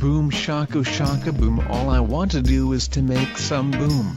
Boom shaka shaka boom. All I want to do is to make some boom.